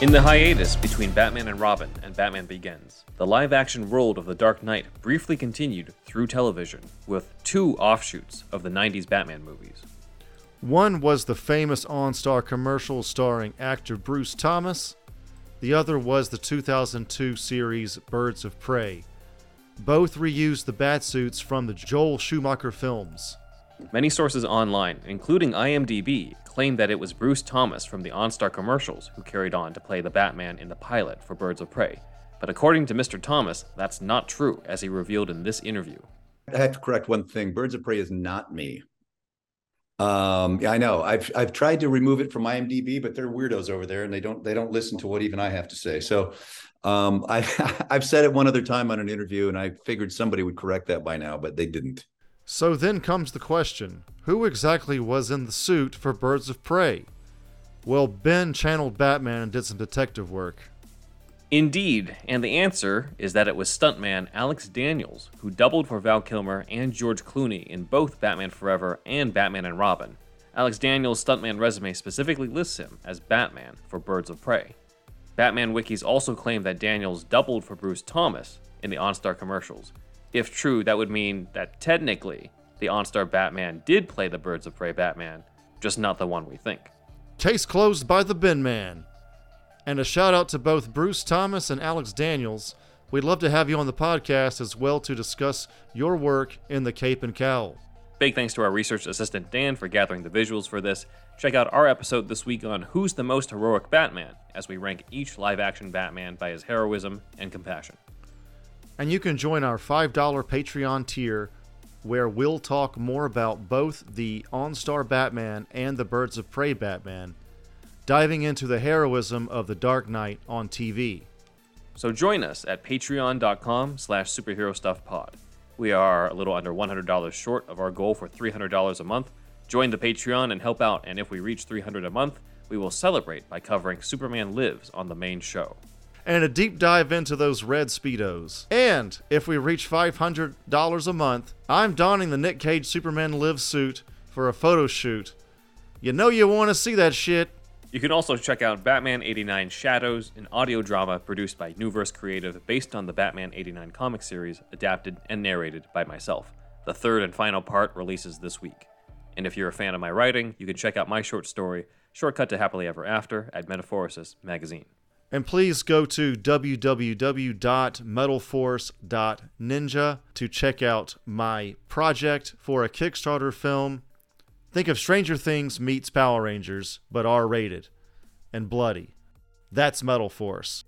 In the hiatus between Batman and Robin and Batman Begins, the live action world of The Dark Knight briefly continued through television with two offshoots of the 90s Batman movies. One was the famous OnStar commercial starring actor Bruce Thomas. The other was the 2002 series Birds of Prey. Both reused the Batsuits from the Joel Schumacher films. Many sources online, including IMDb, claim that it was Bruce Thomas from the OnStar commercials who carried on to play the Batman in the pilot for Birds of Prey. But according to Mr. Thomas, that's not true, as he revealed in this interview. I have to correct one thing. Birds of Prey is not me. Um, yeah, I know. I've I've tried to remove it from IMDb, but they're weirdos over there, and they don't they don't listen to what even I have to say. So, um, I I've said it one other time on an interview, and I figured somebody would correct that by now, but they didn't. So then comes the question who exactly was in the suit for Birds of Prey? Well, Ben channeled Batman and did some detective work. Indeed, and the answer is that it was stuntman Alex Daniels who doubled for Val Kilmer and George Clooney in both Batman Forever and Batman and Robin. Alex Daniels' stuntman resume specifically lists him as Batman for Birds of Prey. Batman wikis also claim that Daniels doubled for Bruce Thomas in the OnStar commercials, if true, that would mean that technically the OnStar Batman did play the Birds of Prey Batman, just not the one we think. Case closed by the Bin Man. And a shout out to both Bruce Thomas and Alex Daniels. We'd love to have you on the podcast as well to discuss your work in the Cape and Cowl. Big thanks to our research assistant Dan for gathering the visuals for this. Check out our episode this week on Who's the Most Heroic Batman as we rank each live action Batman by his heroism and compassion and you can join our $5 Patreon tier where we'll talk more about both the OnStar Batman and the Birds of Prey Batman, diving into the heroism of the Dark Knight on TV. So join us at patreon.com slash superherostuffpod. We are a little under $100 short of our goal for $300 a month. Join the Patreon and help out, and if we reach 300 a month, we will celebrate by covering Superman Lives on the main show and a deep dive into those red Speedos. And if we reach $500 a month, I'm donning the Nick Cage Superman Live suit for a photo shoot. You know you want to see that shit. You can also check out Batman 89 Shadows, an audio drama produced by Newverse Creative based on the Batman 89 comic series, adapted and narrated by myself. The third and final part releases this week. And if you're a fan of my writing, you can check out my short story, Shortcut to Happily Ever After, at Metaphorosis magazine. And please go to www.metalforce.ninja to check out my project for a Kickstarter film. Think of Stranger Things meets Power Rangers, but R rated and bloody. That's Metal Force.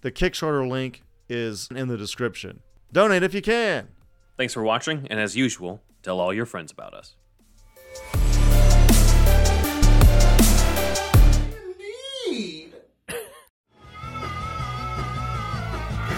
The Kickstarter link is in the description. Donate if you can. Thanks for watching, and as usual, tell all your friends about us.